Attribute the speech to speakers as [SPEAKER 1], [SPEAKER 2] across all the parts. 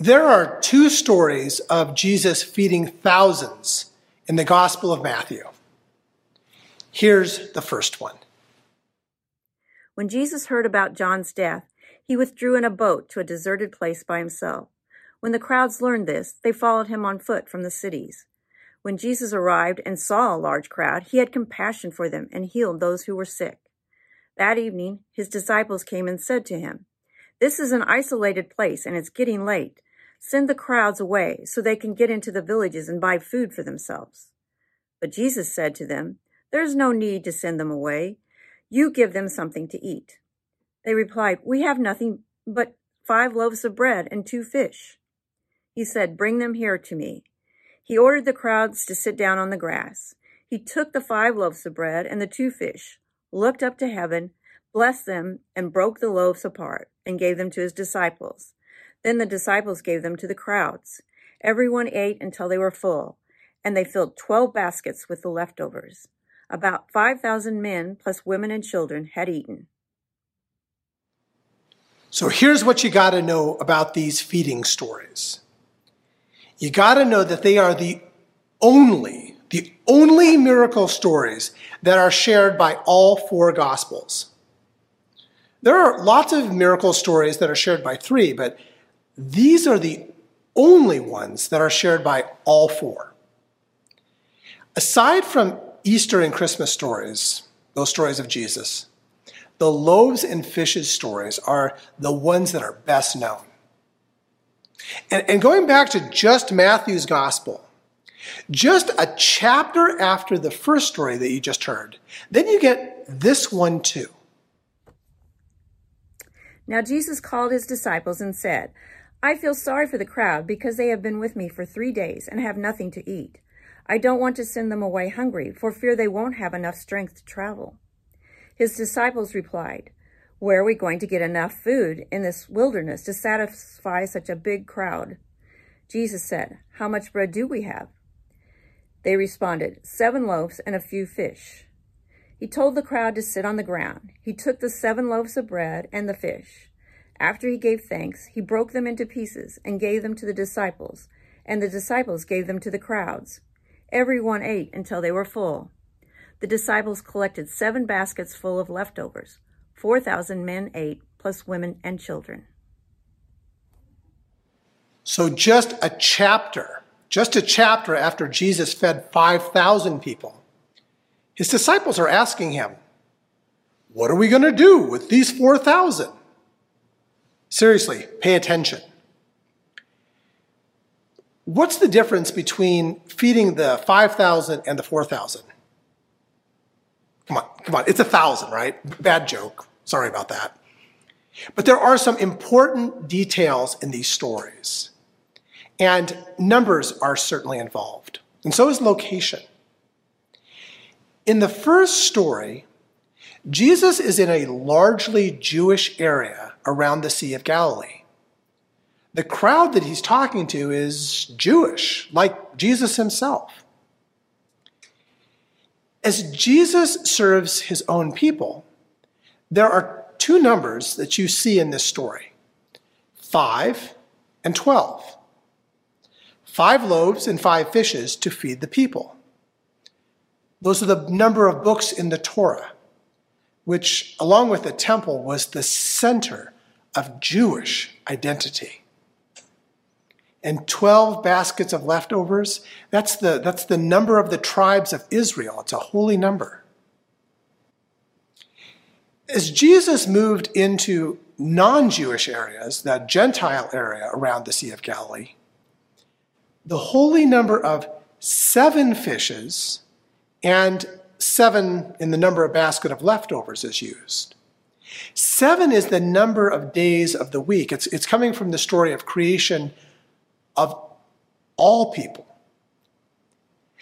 [SPEAKER 1] There are two stories of Jesus feeding thousands in the Gospel of Matthew. Here's the first one.
[SPEAKER 2] When Jesus heard about John's death, he withdrew in a boat to a deserted place by himself. When the crowds learned this, they followed him on foot from the cities. When Jesus arrived and saw a large crowd, he had compassion for them and healed those who were sick. That evening, his disciples came and said to him, This is an isolated place and it's getting late. Send the crowds away so they can get into the villages and buy food for themselves. But Jesus said to them, There's no need to send them away. You give them something to eat. They replied, We have nothing but five loaves of bread and two fish. He said, Bring them here to me. He ordered the crowds to sit down on the grass. He took the five loaves of bread and the two fish, looked up to heaven, blessed them, and broke the loaves apart, and gave them to his disciples. Then the disciples gave them to the crowds. Everyone ate until they were full, and they filled twelve baskets with the leftovers. About 5,000 men, plus women and children, had eaten.
[SPEAKER 1] So here's what you got to know about these feeding stories. You got to know that they are the only, the only miracle stories that are shared by all four gospels. There are lots of miracle stories that are shared by three, but these are the only ones that are shared by all four. Aside from Easter and Christmas stories, those stories of Jesus, the loaves and fishes stories are the ones that are best known. And, and going back to just Matthew's gospel, just a chapter after the first story that you just heard, then you get this one too.
[SPEAKER 2] Now Jesus called his disciples and said, I feel sorry for the crowd because they have been with me for three days and have nothing to eat. I don't want to send them away hungry for fear they won't have enough strength to travel. His disciples replied, Where are we going to get enough food in this wilderness to satisfy such a big crowd? Jesus said, How much bread do we have? They responded, Seven loaves and a few fish. He told the crowd to sit on the ground. He took the seven loaves of bread and the fish. After he gave thanks, he broke them into pieces and gave them to the disciples, and the disciples gave them to the crowds. Everyone ate until they were full. The disciples collected seven baskets full of leftovers. Four thousand men ate, plus women and children.
[SPEAKER 1] So, just a chapter, just a chapter after Jesus fed 5,000 people, his disciples are asking him, What are we going to do with these 4,000? Seriously, pay attention. What's the difference between feeding the 5,000 and the 4,000? Come on, come on. It's a thousand, right? Bad joke. Sorry about that. But there are some important details in these stories. And numbers are certainly involved. And so is location. In the first story, Jesus is in a largely Jewish area around the Sea of Galilee. The crowd that he's talking to is Jewish, like Jesus himself. As Jesus serves his own people, there are two numbers that you see in this story five and 12. Five loaves and five fishes to feed the people. Those are the number of books in the Torah which, along with the temple, was the center of Jewish identity. And 12 baskets of leftovers, that's the, that's the number of the tribes of Israel. It's a holy number. As Jesus moved into non Jewish areas, that Gentile area around the Sea of Galilee, the holy number of seven fishes and seven in the number of basket of leftovers is used. Seven is the number of days of the week. It's, it's coming from the story of creation of all people.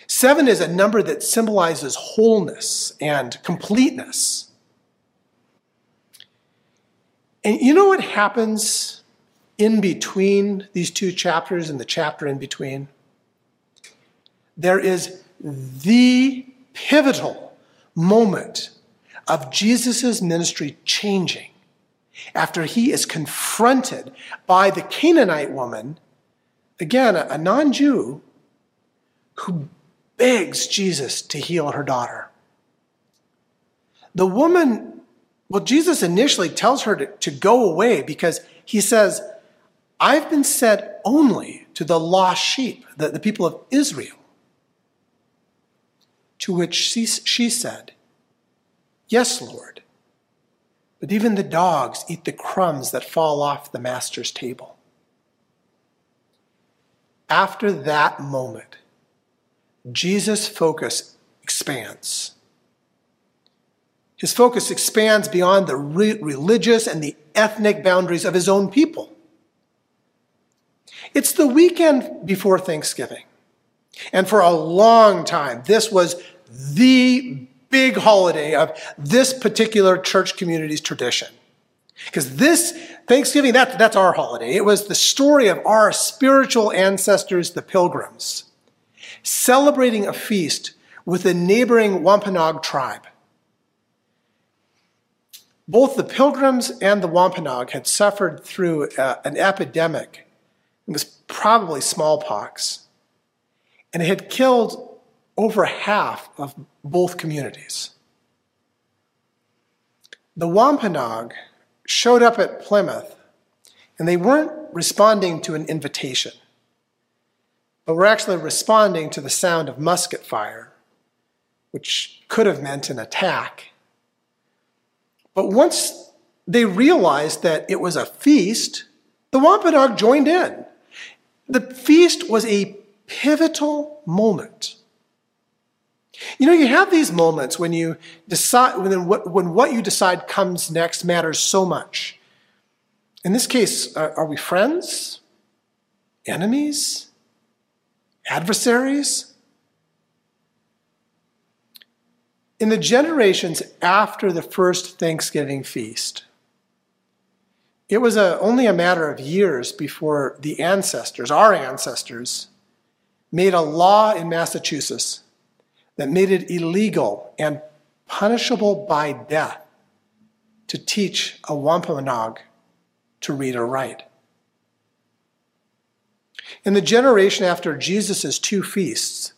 [SPEAKER 1] Seven is a number that symbolizes wholeness and completeness. And you know what happens in between these two chapters and the chapter in between? There is the pivotal moment of Jesus' ministry changing after he is confronted by the Canaanite woman again, a, non Jew who begs Jesus to heal her daughter. The woman, well, Jesus initially tells her to, to go away because he says, I've been sent only to the lost sheep, the, the people of Israel. To which she, said, Yes, Lord. But even the dogs eat the crumbs that fall off the master's table. After that moment, Jesus' focus expands. His focus expands beyond the re- religious and the ethnic boundaries of his own people. It's the weekend before Thanksgiving. And for a long time, this was the big holiday of this particular church community's tradition. Because this Thanksgiving, that, that's our holiday. It was the story of our spiritual ancestors, the pilgrims, celebrating a feast with the neighboring Wampanoag tribe. Both the pilgrims and the Wampanoag had suffered through uh, an epidemic. It was probably smallpox. And it had killed over half of both communities. The Wampanoag showed up at Plymouth and they weren't responding to an invitation, but were actually responding to the sound of musket fire, which could have meant an attack. But once they realized that it was a feast, the Wampanoag joined in. The feast was a pivotal moment you know, you have these moments when you decide, when what, when what you decide comes next matters so much. In this case, are, are we friends? Enemies? Adversaries? In the generations after the first Thanksgiving feast, it was a, only a matter of years before the ancestors, our ancestors, made a law in Massachusetts that made it illegal and punishable by death to teach a Wampanoag to read or write. In the generation after Jesus' two feasts,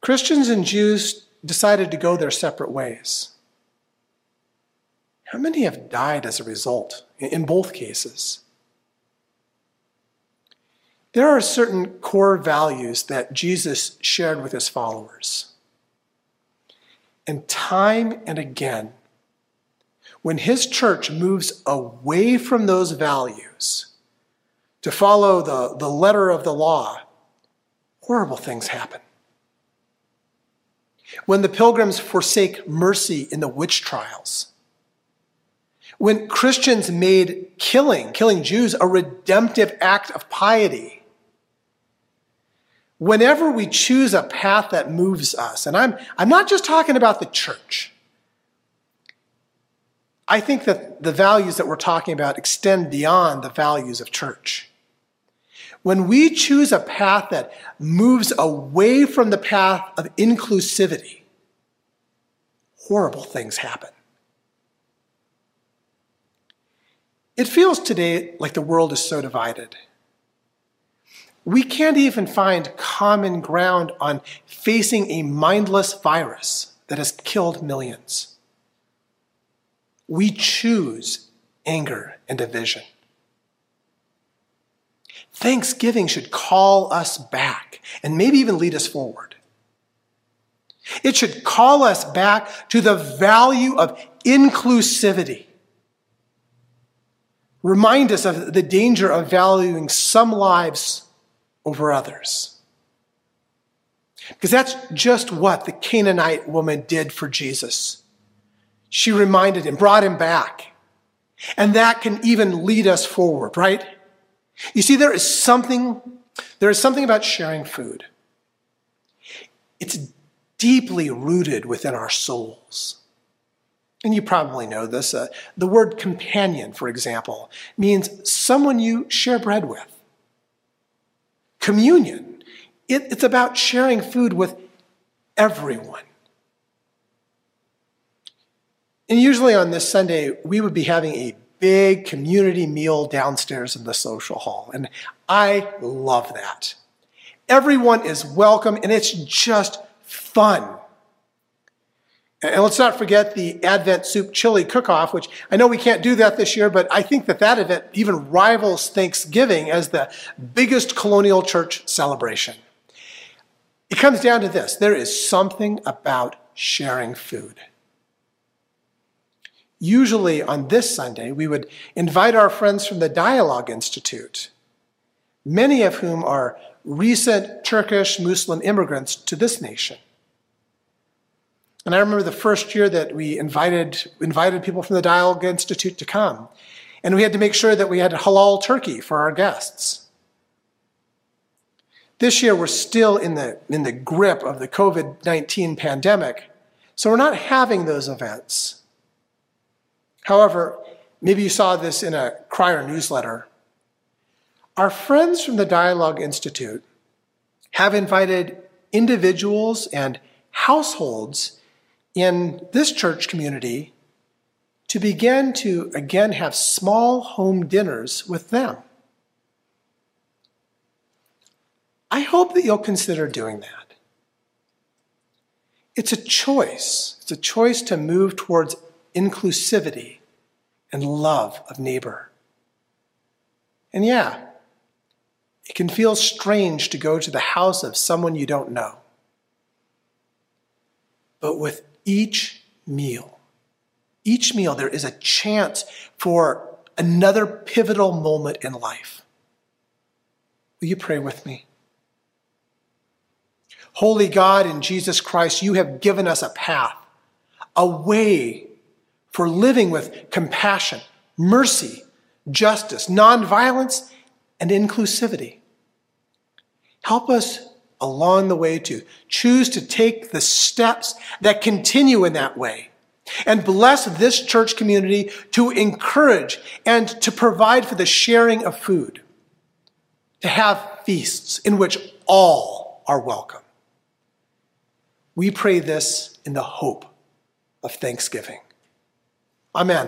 [SPEAKER 1] Christians and Jews decided to go their separate ways. How many have died as a result in both cases? There are certain core values that Jesus shared with his followers. And time and again, when his church moves away from those values to follow the, the letter of the law, horrible things happen. When the pilgrims forsake mercy in the witch trials, when Christians made killing, killing Jews, a redemptive act of piety, whenever we choose a path that moves us, and I'm, I'm not just talking about the church, I think that the values that we're talking about extend beyond the values of church. When we choose a path that moves away from the path of inclusivity, horrible things happen. It feels today like the world is so divided. We can't even find common ground on facing a mindless virus that has killed millions. We choose anger and division. Thanksgiving should call us back and maybe even lead us forward. It should call us back to the value of inclusivity. Remind us of the danger of valuing some lives over others. Because that's just what the Canaanite woman did for Jesus. She reminded him, brought him back. And that can even lead us forward, right? You see, there is something, there is something about sharing food. It's deeply rooted within our souls. And you probably know this. Uh, the word companion, for example, means someone you share bread with communion. It, it's about sharing food with everyone. And usually on this Sunday, we would be having a big community meal downstairs in the social hall. And I love that. Everyone is welcome and it's just fun. And let's not forget the Advent Soup Chili Cook-Off, which I know we can't do that this year, but I think that that event even rivals Thanksgiving as the biggest colonial church celebration. It comes down to this. There is something about sharing food. Usually on this Sunday, we would invite our friends from the Dialogue Institute, many of whom are recent Turkish Muslim immigrants to this nation. And I remember the first year that we invited, invited people from the Dialogue Institute to come. And we had to make sure that we had halal turkey for our guests. This year, we're still in the, in the grip of the COVID 19 pandemic, so we're not having those events. However, maybe you saw this in a Crier newsletter. Our friends from the Dialogue Institute have invited individuals and households in this church community to begin to again have small home dinners with them. I hope that you'll consider doing that. It's a choice. It's a choice to move towards inclusivity and love of neighbor. And yeah, it can feel strange to go to the house of someone you don't know. But with each meal, each meal, there is a chance for another pivotal moment in life. Will you pray with me? Holy God in Jesus Christ, you have given us a path, a way for living with compassion, mercy, justice, nonviolence, and inclusivity. Help us along the way to choose to take the steps that continue in that way. And bless this church community to encourage and to provide for the sharing of food, to have feasts in which all are welcome. We pray this in the hope of thanksgiving. Amen.